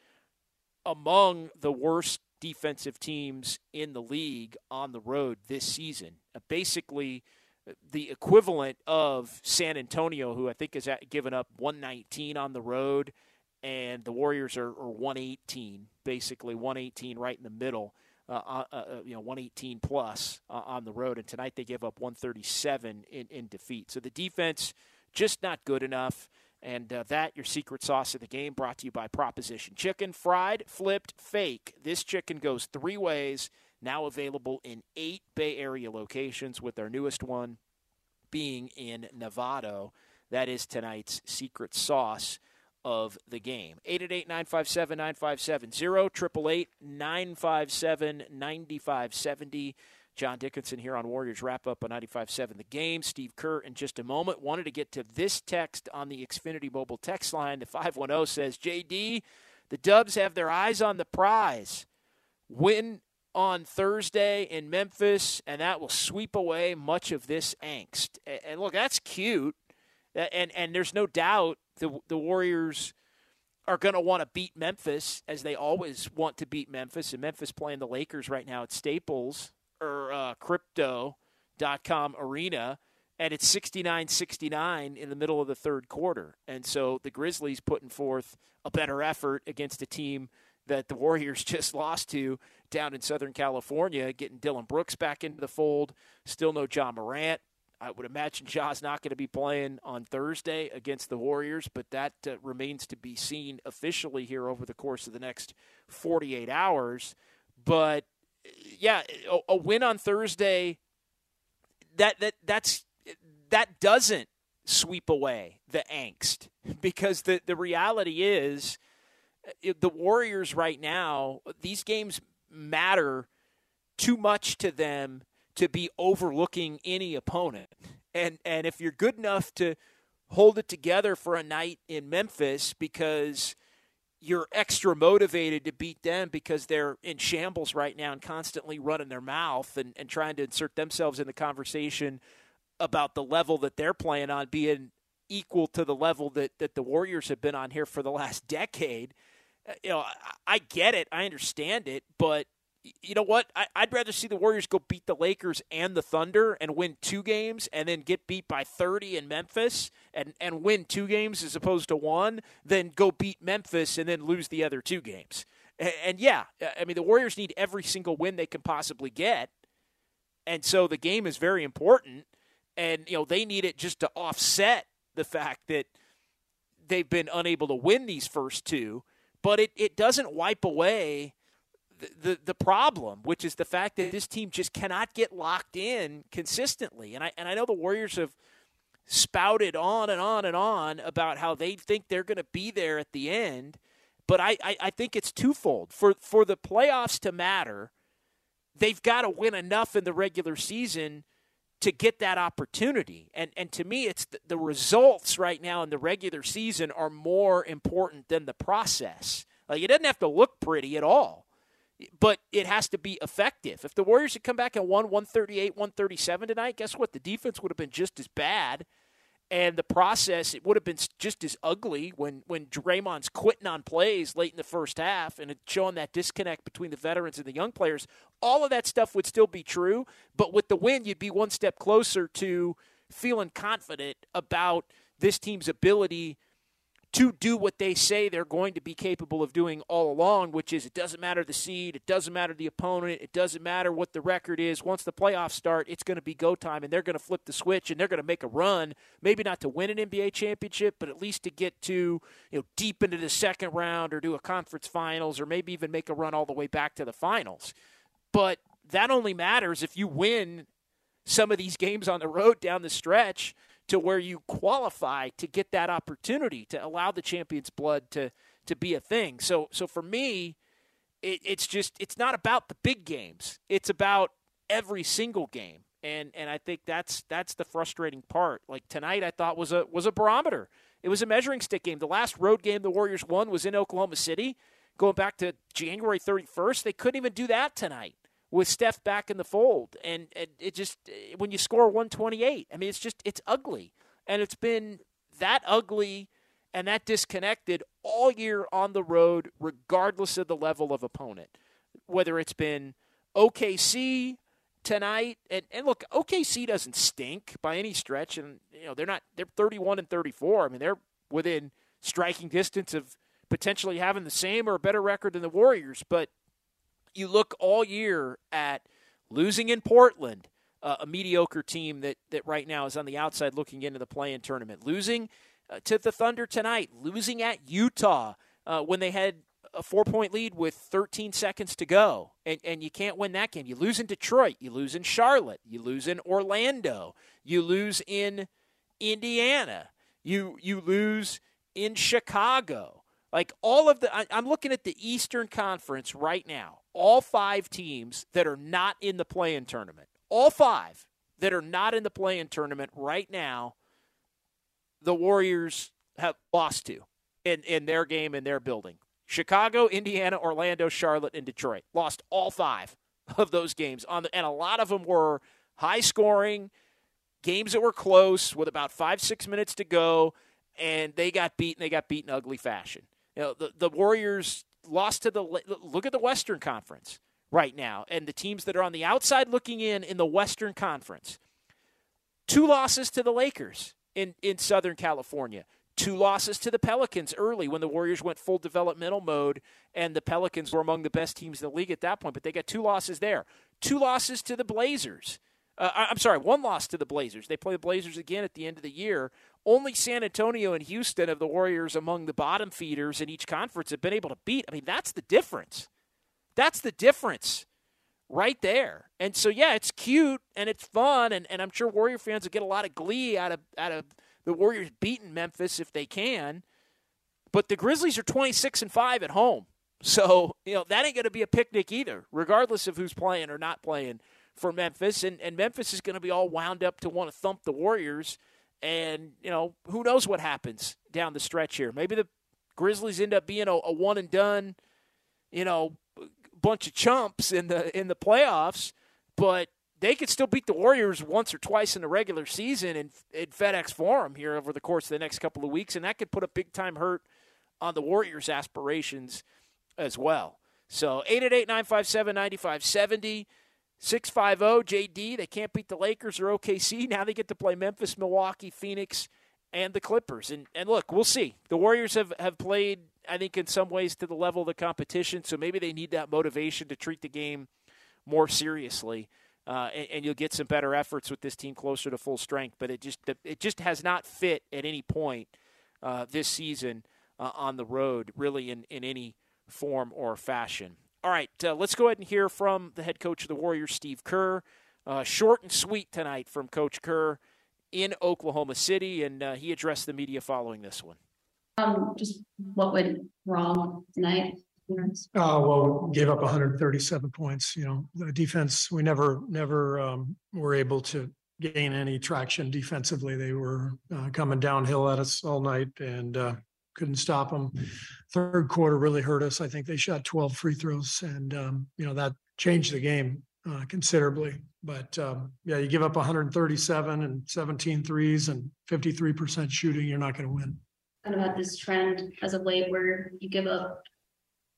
among the worst defensive teams in the league on the road this season. Uh, basically, uh, the equivalent of San Antonio, who I think has given up 119 on the road, and the Warriors are, are 118, basically 118 right in the middle. Uh, uh, uh, you know, 118 plus uh, on the road, and tonight they give up 137 in, in defeat. So the defense just not good enough. And uh, that, your secret sauce of the game, brought to you by Proposition Chicken. Fried, flipped, fake. This chicken goes three ways, now available in eight Bay Area locations, with our newest one being in Novato. That is tonight's secret sauce of the game. 888 957 9570, 888 957 9570. John Dickinson here on Warriors Wrap Up on 95.7 The Game. Steve Kerr in just a moment. Wanted to get to this text on the Xfinity Mobile text line. The 510 says, JD, The Dubs have their eyes on the prize. Win on Thursday in Memphis, and that will sweep away much of this angst. And look, that's cute, and and there's no doubt the the Warriors are going to want to beat Memphis as they always want to beat Memphis. And Memphis playing the Lakers right now at Staples or uh, Crypto.com Arena, and it's 69-69 in the middle of the third quarter. And so the Grizzlies putting forth a better effort against a team that the Warriors just lost to down in Southern California, getting Dillon Brooks back into the fold. Still no Ja Morant. I would imagine Ja's not going to be playing on Thursday against the Warriors, but that uh, remains to be seen officially here over the course of the next 48 hours. But yeah, a, a win on Thursday that that that's that doesn't sweep away the angst because the the reality is uh, the Warriors right now these games matter too much to them to be overlooking any opponent. And and if you're good enough to hold it together for a night in Memphis because you're extra motivated to beat them because they're in shambles right now and constantly running their mouth and, and trying to insert themselves in the conversation about the level that they're playing on being equal to the level that, that the Warriors have been on here for the last decade. Uh, you know, I, I get it, I understand it, but you know what? I, would rather see the Warriors go beat the Lakers and the Thunder and win two games and then get beat by 30 in Memphis and, and win two games as opposed to one than go beat Memphis and then lose the other two games. And, and yeah, uh, I mean, the Warriors need every single win they can possibly get. And so the game is very important. And, you know, they need it just to offset the fact that they've been unable to win these first two. But it, it doesn't wipe away the, the problem, which is the fact that this team just cannot get locked in consistently. And I and I know the Warriors have spouted on and on and on about how they think they're going to be there at the end, but I, I, I think it's twofold. For for the playoffs to matter, they've got to win enough in the regular season to get that opportunity. And and to me, it's the, the results right now in the regular season are more important than the process. Like it doesn't have to look pretty at all but it has to be effective. If the Warriors had come back and won 138, 137 tonight, guess what? The defense would have been just as bad. And the process, it would have been just as ugly when, when Draymond's quitting on plays late in the first half and showing that disconnect between the veterans and the young players. All of that stuff would still be true. But with the win, you'd be one step closer to feeling confident about this team's ability to do what they say they're going to be capable of doing all along, which is it doesn't matter the seed, it doesn't matter the opponent, it doesn't matter what the record is. Once the playoffs start, it's going to be go time, and they're going to flip the switch and they're going to make a run, maybe not to win an NBA championship, but at least to get to you know deep into the second round or do a conference finals or maybe even make a run all the way back to the finals. But that only matters if you win some of these games on the road down the stretch to where you qualify to get that opportunity to allow the champion's blood to to be a thing. So so for me, it, it's just it's not about the big games. It's about every single game. And and I think that's that's the frustrating part. Like tonight I thought was a was a barometer. It was a measuring stick game. The last road game the Warriors won was in Oklahoma City. Going back to January 31st, they couldn't even do that tonight with Steph back in the fold. And, it just, when you score 128, I mean, it's just, it's ugly. And it's been that ugly and that disconnected all year on the road, regardless of the level of opponent. Whether it's been OKC tonight, and, and look, OKC doesn't stink by any stretch, and you know they're not they're 31 and 34. I mean they're within striking distance of potentially having the same or a better record than the Warriors, but you look all year at losing in Portland, uh, a mediocre team that, that right now is on the outside looking into the play in tournament, losing uh, to the Thunder tonight, losing at Utah uh, when they had a four point lead with 13 seconds to go, and, and you can't win that game. You lose in Detroit, you lose in Charlotte, you lose in Orlando, you lose in Indiana, you, you lose in Chicago. Like all of the, I, I'm looking at the Eastern Conference right now. All five teams that are not in the play-in tournament, all five that are not in the play-in tournament right now, the Warriors have lost to in in their game in their building. Chicago, Indiana, Orlando, Charlotte, and Detroit. Lost all five of those games on the, and a lot of them were high scoring games that were close with about five six minutes to go, and they got beaten. They got beaten ugly fashion. You know, the the Warriors lost to the look at the Western Conference right now, and the teams that are on the outside looking in in the Western Conference. Two losses to the Lakers in in Southern California. Two losses to the Pelicans early when the Warriors went full developmental mode, and the Pelicans were among the best teams in the league at that point. But they got two losses there. Two losses to the Blazers. Uh, I'm sorry, one loss to the Blazers. They play the Blazers again at the end of the year. Only San Antonio and Houston of the Warriors among the bottom feeders in each conference have been able to beat. I mean, that's the difference. That's the difference right there. And so, yeah, it's cute and it's fun, and, and I'm sure Warrior fans will get a lot of glee out of out of the Warriors beating Memphis if they can. But the Grizzlies are 26 and 5 at home. So, you know, that ain't going to be a picnic either, regardless of who's playing or not playing for Memphis. And, and Memphis is going to be all wound up to want to thump the Warriors. And, you know, who knows what happens down the stretch here. Maybe the Grizzlies end up being a, a one and done, you know, bunch of chumps in the in the playoffs. But they could still beat the Warriors once or twice in the regular season in, in FedEx Forum here over the course of the next couple of weeks, and that could put a big time hurt on the Warriors' aspirations as well. So 888 957 9570. 650 JD. They can't beat the Lakers or OKC. Now they get to play Memphis, Milwaukee, Phoenix, and the Clippers. And and look, we'll see. The Warriors have, have played, I think, in some ways to the level of the competition. So maybe they need that motivation to treat the game more seriously uh, and, and, you'll get some better efforts with this team closer to full strength. But it just it just has not fit at any point uh, this season uh, on the road, really in, in any form or fashion. All right, uh, let's go ahead and hear from the head coach of the Warriors, Steve Kerr. Uh, short and sweet tonight from Coach Kerr in Oklahoma City, and uh, he addressed the media following this one. Um, just what went wrong tonight? Uh, well, gave up 137 points. You know, the defense, we never, never um, were able to gain any traction defensively. They were uh, coming downhill at us all night and uh, couldn't stop them. Third quarter really hurt us. I think they shot 12 free throws, and um, you know that changed the game uh, considerably. But um, yeah, you give up 137 and 17 threes and 53% shooting, you're not going to win. Kind of had this trend as of late where you give up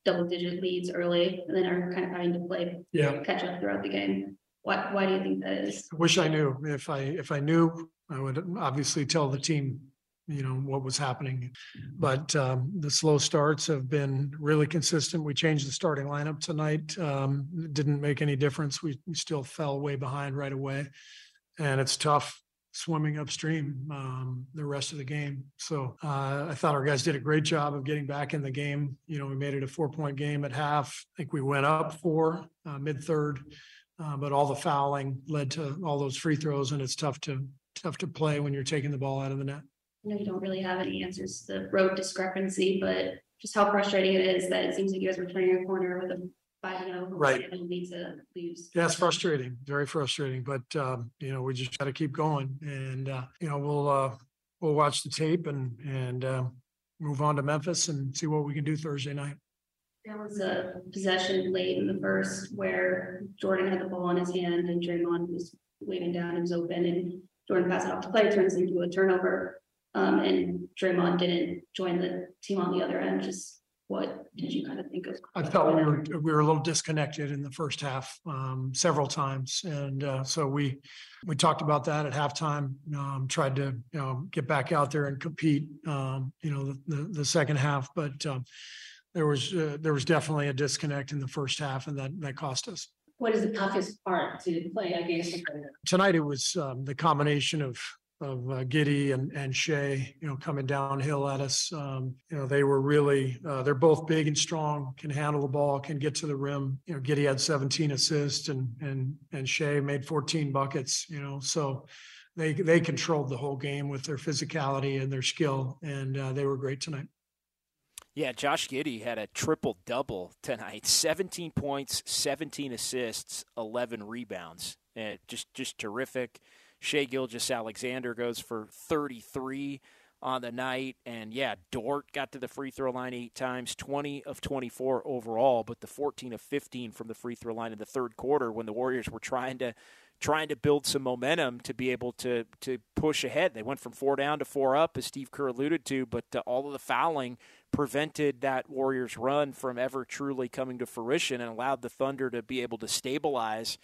double digit leads early and then are kind of having to play Yeah. catch up throughout the game. Why, why do you think that is? I wish I knew. If I, if I knew, I would obviously tell the team, you know, what was happening. But um, the slow starts have been really consistent. We changed the starting lineup tonight. Um, it didn't make any difference. We, we still fell way behind right away. And it's tough swimming upstream um, the rest of the game. So uh, I thought our guys did a great job of getting back in the game. You know, we made it a four point game at half. I think we went up four uh, mid third, uh, but all the fouling led to all those free throws, and it's tough to tough to play when you're taking the ball out of the net. I know you don't really have any answers to the road discrepancy, but just how frustrating it is that it seems like you guys were turning a corner with a five and oh. Right. And need to lose. Yeah, it's frustrating, very frustrating, but um, you know, we just got to keep going, and uh, you know, we'll uh, we'll watch the tape and and uh, move on to Memphis and see what we can do Thursday night. There was a possession late in the first where Jordan had the ball in his hand and Draymond was waving down, he was open, and Jordan passed it off to play, turns into a turnover. Um, and Draymond didn't join the team on the other end, just what did you kind of think of? I felt we were we were a little disconnected in the first half um, several times, and uh, so we we talked about that at halftime. Um, tried to you know get back out there and compete. Um, you know the, the, the second half, but um, there was uh, there was definitely a disconnect in the first half, and that that cost us. What is the toughest part to play against? Tonight it was um, the combination of of uh, Giddey and and Shai, you know, coming downhill at us. Um, you know, they were really uh, they're both big and strong, can handle the ball, can get to the rim. You know, Giddey had 17 assists and and and Shai made 14 buckets. You know, so they they controlled the whole game with their physicality and their skill, and uh, they were great tonight. Yeah, Josh Giddey had a triple double tonight 17 points, 17 assists, 11 rebounds. Uh, just, just terrific. Shai Gilgeous Alexander goes for 33 on the night. And yeah, Dort got to the free throw line eight times, 20 of 24 overall, but the 14 of 15 from the free throw line in the third quarter when the Warriors were trying to trying to build some momentum to be able to to push ahead. They went from four down to four up, as Steve Kerr alluded to, but uh, all of the fouling prevented that Warriors run from ever truly coming to fruition and allowed the Thunder to be able to stabilize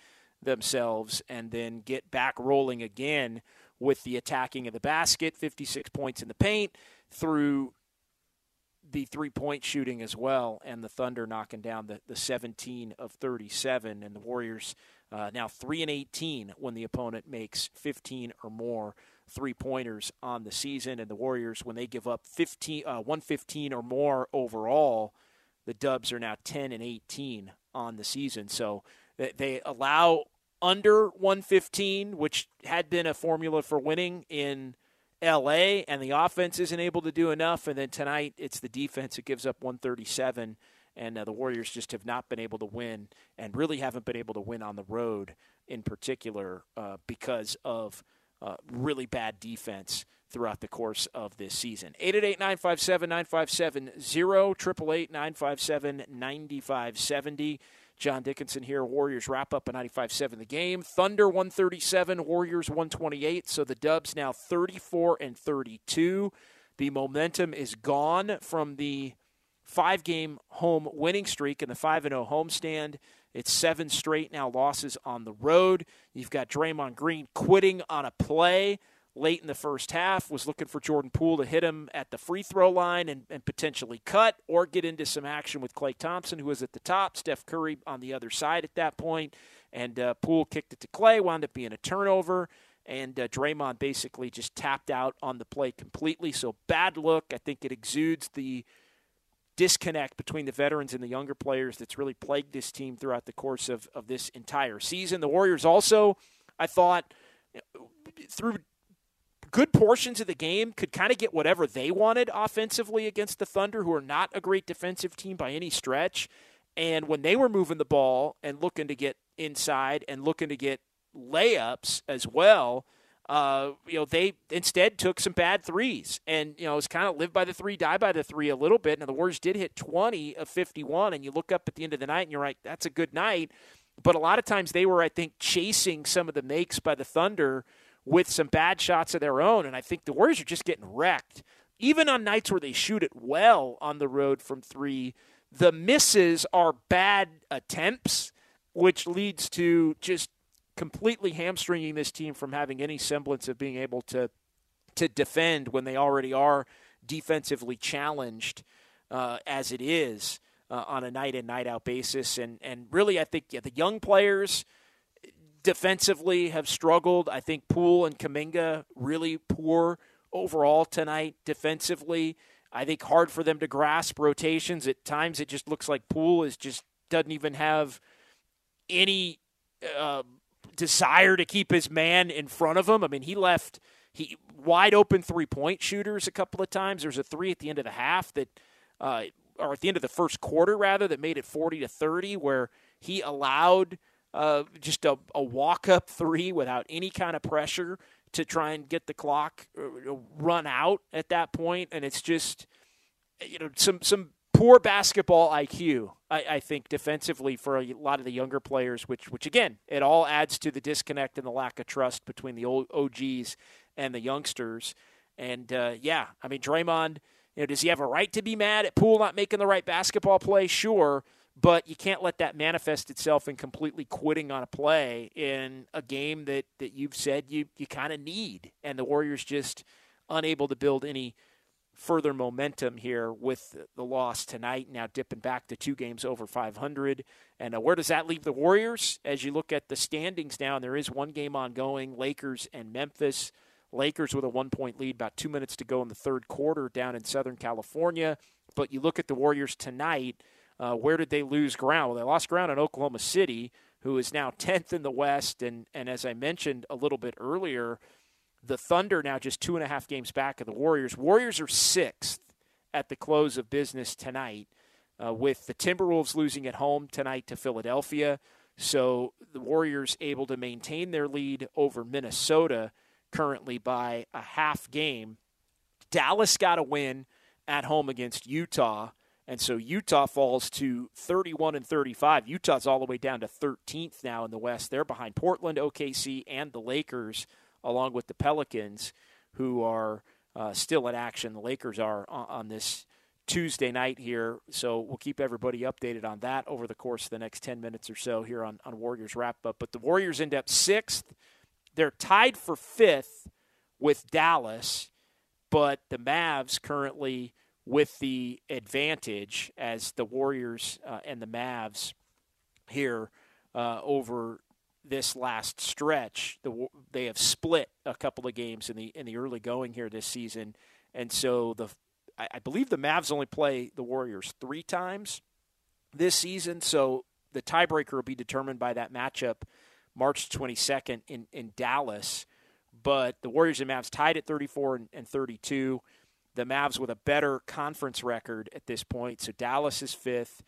themselves and then get back rolling again with the attacking of the basket, 56 points in the paint through the three point shooting as well, and the Thunder knocking down the, the 17 of 37, and the Warriors uh, now 3 and 18 when the opponent makes 15 or more three pointers on the season, and the Warriors when they give up 15, uh, 115 or more overall, the Dubs are now 10 and 18 on the season. So they allow under 115, which had been a formula for winning in LA, and the offense isn't able to do enough. And then tonight, it's the defense that gives up 137, and uh, the Warriors just have not been able to win, and really haven't been able to win on the road in particular uh, because of uh, really bad defense throughout the course of this season. 888 957 9570, 888 957 9570. John Dickinson here. Warriors wrap up a 95-7 the game. Thunder 137, Warriors 128. So the Dubs now 34 and 32. The momentum is gone from the five-game home winning streak and the 5 0 homestand. It's seven straight now losses on the road. You've got Draymond Green quitting on a play late in the first half, was looking for Jordan Poole to hit him at the free throw line and, and potentially cut or get into some action with Klay Thompson, who was at the top, Steph Curry on the other side at that point, and uh, Poole kicked it to Klay, wound up being a turnover. And uh, Draymond basically just tapped out on the play completely. So bad look. I think it exudes the disconnect between the veterans and the younger players that's really plagued this team throughout the course of, of this entire season. The Warriors also, I thought, through good portions of the game could kind of get whatever they wanted offensively against the Thunder, who are not a great defensive team by any stretch. And when they were moving the ball and looking to get inside and looking to get layups as well, uh, you know, they instead took some bad threes. And, you know, it's kind of live by the three, die by the three a little bit. And the Warriors did hit 20 of 51. And you look up at the end of the night and you're like, that's a good night. But a lot of times they were, I think, chasing some of the makes by the Thunder – with some bad shots of their own. And I think the Warriors are just getting wrecked. Even on nights where they shoot it well on the road from three, the misses are bad attempts, which leads to just completely hamstringing this team from having any semblance of being able to to defend when they already are defensively challenged uh, as it is uh, on a night in night out basis. And and really, I think yeah, the young players defensively have struggled. I think Poole and Kuminga really poor overall tonight defensively. I think hard for them to grasp rotations. At times, it just looks like Poole is just doesn't even have any uh, desire to keep his man in front of him. I mean, he left he wide open three point shooters a couple of times. There's a three at the end of the half that, uh, or at the end of the first quarter rather, that made it 40 to 30, where he allowed uh, just a, a walk up three without any kind of pressure to try and get the clock uh, run out at that point, and it's just you know some some poor basketball IQ. I, I, think defensively for a lot of the younger players, which which again it all adds to the disconnect and the lack of trust between the old OGs and the youngsters. And uh, yeah, I mean Draymond, you know, does he have a right to be mad at Poole not making the right basketball play? Sure but you can't let that manifest itself in completely quitting on a play in a game that, that you've said you, you kind of need. And the Warriors just unable to build any further momentum here with the loss tonight. Now dipping back to two games over 500. And uh, where does that leave the Warriors? As you look at the standings now, and there is one game ongoing Lakers and Memphis. Lakers with a one point lead, about two minutes to go in the third quarter down in Southern California. But you look at the Warriors tonight uh, where did they lose ground? Well, they lost ground in Oklahoma City, who is now 10th in the West. And, and as I mentioned a little bit earlier, the Thunder now just two and a half games back of the Warriors. Warriors are sixth at the close of business tonight, uh, with the Timberwolves losing at home tonight to Philadelphia. So the Warriors able to maintain their lead over Minnesota currently by a half game Dallas got a win at home against Utah. And so Utah falls to 31 and 35. Utah's all the way down to 13th now in the West. They're behind Portland, OKC, and the Lakers, along with the Pelicans, who are uh, still in action. The Lakers are on, this Tuesday night here. So we'll keep everybody updated on that over the course of the next 10 minutes or so here on, on Warriors Wrap Up. But the Warriors end up sixth. They're tied for fifth with Dallas, but the Mavs currently with the advantage as the Warriors uh, and the Mavs here uh, over this last stretch. The, they have split a couple of games in the in the early going here this season, and so the I, I believe the Mavs only play the Warriors three times this season. So the tiebreaker will be determined by that matchup March 22nd in in Dallas. But the Warriors and Mavs tied at 34 and, and 32 the Mavs with a better conference record at this point. So Dallas is fifth.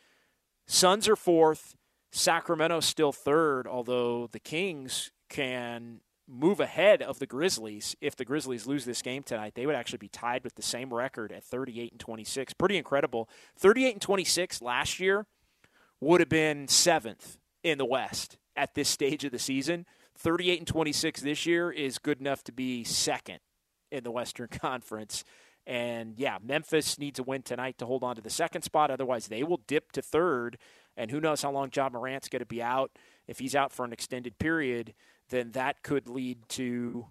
Suns are fourth. Sacramento still third, although the Kings can move ahead of the Grizzlies. If the Grizzlies lose this game tonight, they would actually be tied with the same record at 38 and 26. Pretty incredible. 38 and 26 last year would have been seventh in the West at this stage of the season. 38 and 26 this year is good enough to be second in the Western Conference. And yeah, Memphis needs a win tonight to hold on to the second spot. Otherwise, they will dip to third. And who knows how long Ja Morant's going to be out. If he's out for an extended period, then that could lead to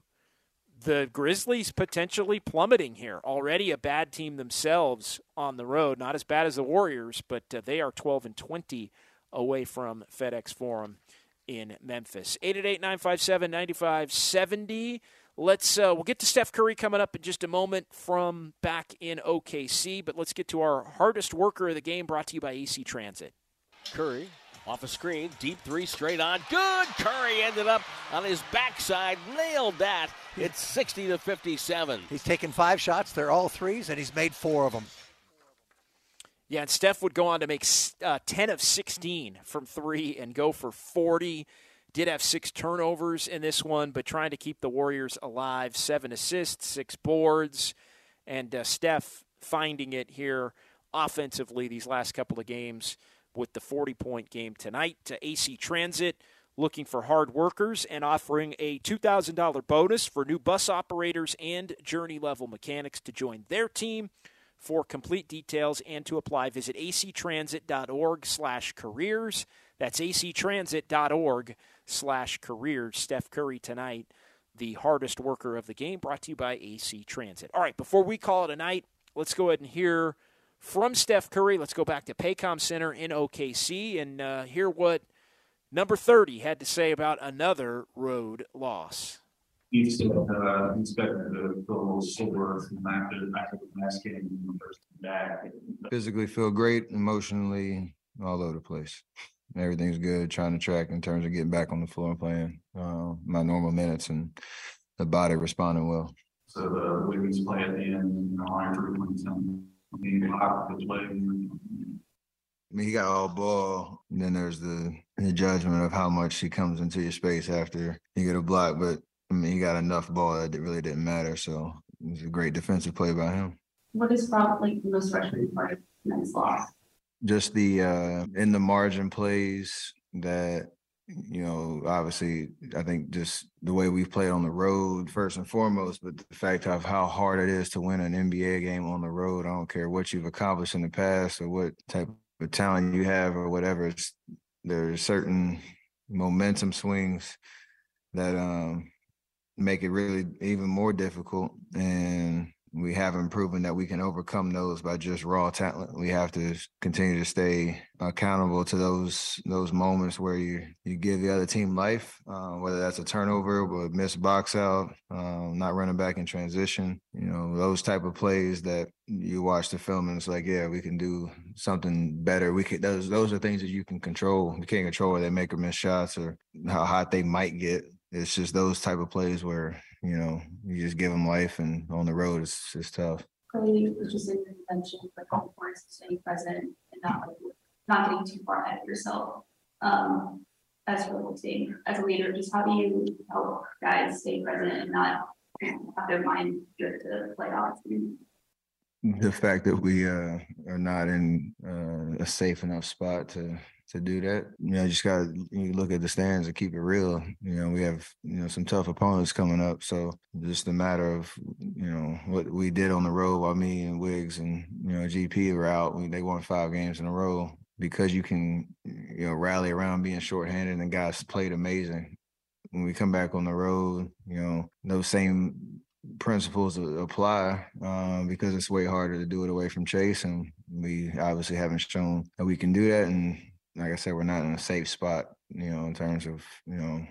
the Grizzlies potentially plummeting here. Already a bad team themselves on the road. Not as bad as the Warriors, but uh, they are 12 and 20 away from FedEx Forum in Memphis. 888 957 9570. Let's uh, we'll get to Steph Curry coming up in just a moment from back in OKC, but let's get to our hardest worker of the game, brought to you by AC Transit. Curry off a screen, deep three straight on, good. Curry ended up on his backside, nailed that. It's 60 to 57. He's taken five shots; they're all threes, and he's made four of them. Yeah, and Steph would go on to make uh, 10 of 16 from three and go for 40. Did have six turnovers in this one, but trying to keep the Warriors alive. Seven assists, six boards, and uh, Steph finding it here offensively these last couple of games with the 40 point game tonight to AC Transit looking for hard workers and offering a $2,000 bonus for new bus operators and journey level mechanics to join their team. For complete details and to apply, visit actransit.org/careers. That's actransit.org slash career. Steph Curry tonight, the hardest worker of the game, brought to you by AC Transit. All right, before we call it a night, let's go ahead and hear from Steph Curry. Let's go back to Paycom Center in OKC and uh, hear what number 30 had to say about another road loss. You said uh, expected to feel a little sore after the back of the last game first back. Physically feel great, emotionally all over the place everything's good. Trying to track in terms of getting back on the floor and playing uh, my normal minutes and the body responding well. So the Wiggins play at the end, you know, iron three and I mean, the play. I mean, he got all ball. And then there's the the judgment of how much he comes into your space after you get a block. But I mean, he got enough ball that it really didn't matter. So it was a great defensive play by him. What is probably the most frustrating part of tonight's loss? Just the uh in the margin plays that you know obviously i think just the way we've played on the road first and foremost but the fact of how hard it is to win an nba game on the road i don't care what you've accomplished in the past or what type of talent you have or whatever it's, there's certain momentum swings that um make it really even more difficult and we haven't proven that we can overcome those by just raw talent. We have to continue to stay accountable to those those moments where you you give the other team life, uh, whether that's a turnover a missed box out, um, not running back in transition. You know those type of plays that you watch the film and it's like, yeah, we can do something better. We can those those are things that you can control. You can't control where they make or miss shots or how hot they might get. It's just those type of plays where you know, you just give them life, and on the road, it's it's tough. Clearly, was just in your mention, like of staying present and not like not getting too far ahead of yourself. Um, as for the team, as a leader, just how do you help guys stay present and not I don't mind good to the playoffs. The fact that we uh, are not in uh, a safe enough spot to to do that. You know, just got to you look at the stands and keep it real. You know, we have you know some tough opponents coming up, so just a matter of you know what we did on the road while me and Wiggs and you know GP were out. We, they won five games in a row because you can you know rally around being shorthanded and guys played amazing. When we come back on the road, you know those same principles apply um, because it's way harder to do it away from Chase, and we obviously haven't shown that we can do that. And like I said, we're not in a safe spot, you know, in terms of you know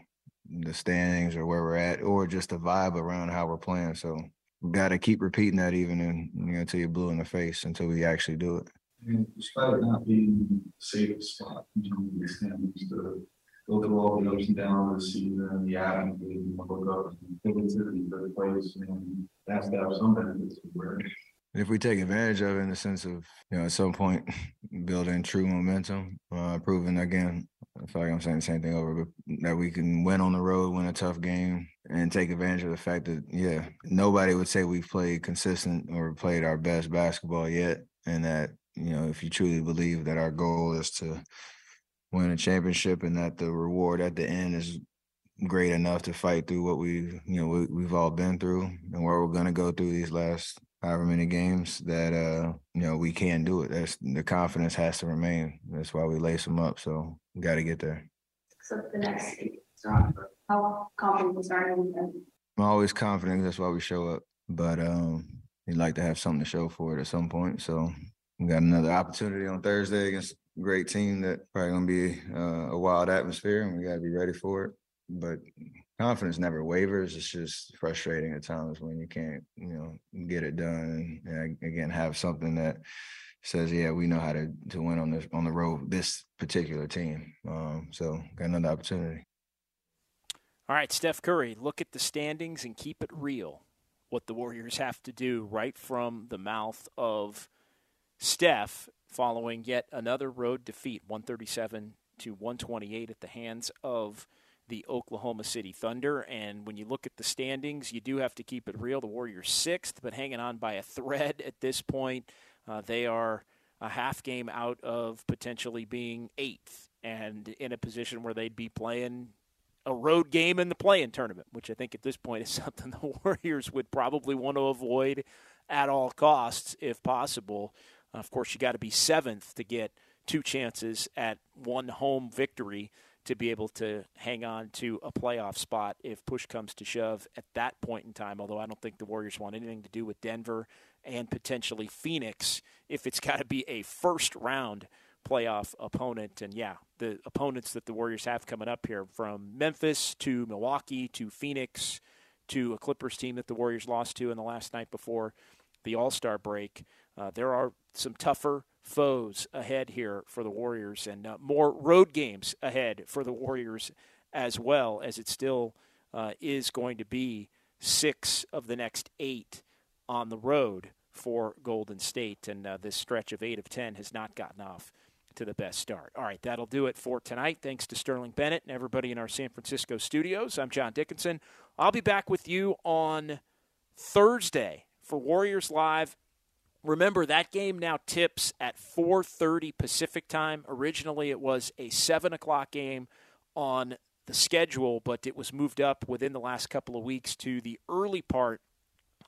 the standings or where we're at, or just the vibe around how we're playing. So we got to keep repeating that even in, you know, until you're blue in the face until we actually do it. And despite it not being the safest spot terms of the standings, to go through all the ups and downs of the season the up and think it's in the place, and that's to have some benefits of where. If we take advantage of it in the sense of you know at some point building true momentum, uh, proving again, I feel like I'm saying the same thing over, but that we can win on the road, win a tough game, and take advantage of the fact that yeah, nobody would say we've played consistent or played our best basketball yet, and that you know if you truly believe that our goal is to win a championship and that the reward at the end is great enough to fight through what we you know we, we've all been through and where we're going to go through these last however many games that uh you know we can do it. That's the confidence has to remain. That's why we lace them up. So we got to get there. So the next, how confident are you? i'm always confident. That's why we show up. But um you'd like to have something to show for it at some point. So we got another opportunity on thursday against a great team that probably gonna be uh, a wild atmosphere and we got to be ready for it. But confidence never wavers. It's just frustrating at times when you can't, you know, get it done. And, again, have something that says, "Yeah, we know how to to win on this on the road." This particular team. Um, so got another opportunity. All right, Steph Curry, look at the standings and keep it real. What the Warriors have to do right from the mouth of Steph following yet another road defeat, 137 to 128 at the hands of the Oklahoma City Thunder. And when you look at the standings, you do have to keep it real. The Warriors sixth, but hanging on by a thread at this point. Uh, they are a half game out of potentially being eighth and in a position where they'd be playing a road game in the play-in tournament, which I think at this point is something the Warriors would probably want to avoid at all costs if possible. Of course, you got to be seventh to get two chances at one home victory to be able to hang on to a playoff spot if push comes to shove at that point in time. Although I don't think the Warriors want anything to do with Denver and potentially Phoenix if it's got to be a first round playoff opponent. And yeah, the opponents that the Warriors have coming up here from Memphis to Milwaukee to Phoenix to a Clippers team that the Warriors lost to in the last night before the All Star break. Uh, there are some tougher foes ahead here for the Warriors and uh, more road games ahead for the Warriors as well, as it still uh, is going to be six of the next eight on the road for Golden State. And uh, this stretch of eight of 10 has not gotten off to the best start. All right, that'll do it for tonight. Thanks to Sterling Bennett and everybody in our San Francisco studios. I'm John Dickinson. I'll be back with you on Thursday for Warriors Live Remember that game now tips at 4:30 Pacific time. Originally, it was a seven o'clock game on the schedule, but it was moved up within the last couple of weeks to the early part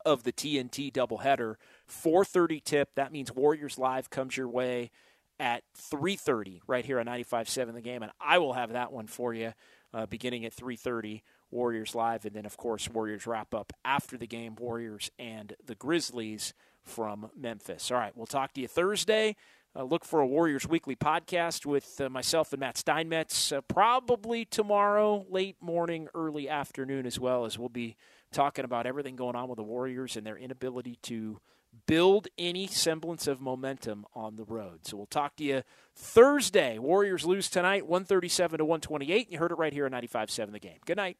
of the TNT doubleheader. 4:30 tip. That means Warriors Live comes your way at 3:30 right here on 95.7 The Game, and I will have that one for you uh, beginning at 3:30. Warriors Live, and then of course Warriors wrap up after the game. Warriors and the Grizzlies from Memphis. All right, we'll talk to you Thursday. Uh, look for a Warriors Weekly podcast with uh, myself and Matt Steinmetz uh, probably tomorrow, late morning, early afternoon, as well as we'll be talking about everything going on with the Warriors and their inability to build any semblance of momentum on the road. So we'll talk to you Thursday. Warriors lose tonight, 137 to 128. You heard it right here on 95.7 The Game. Good night.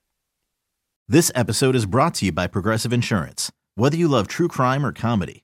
This episode is brought to you by Progressive Insurance. Whether you love true crime or comedy,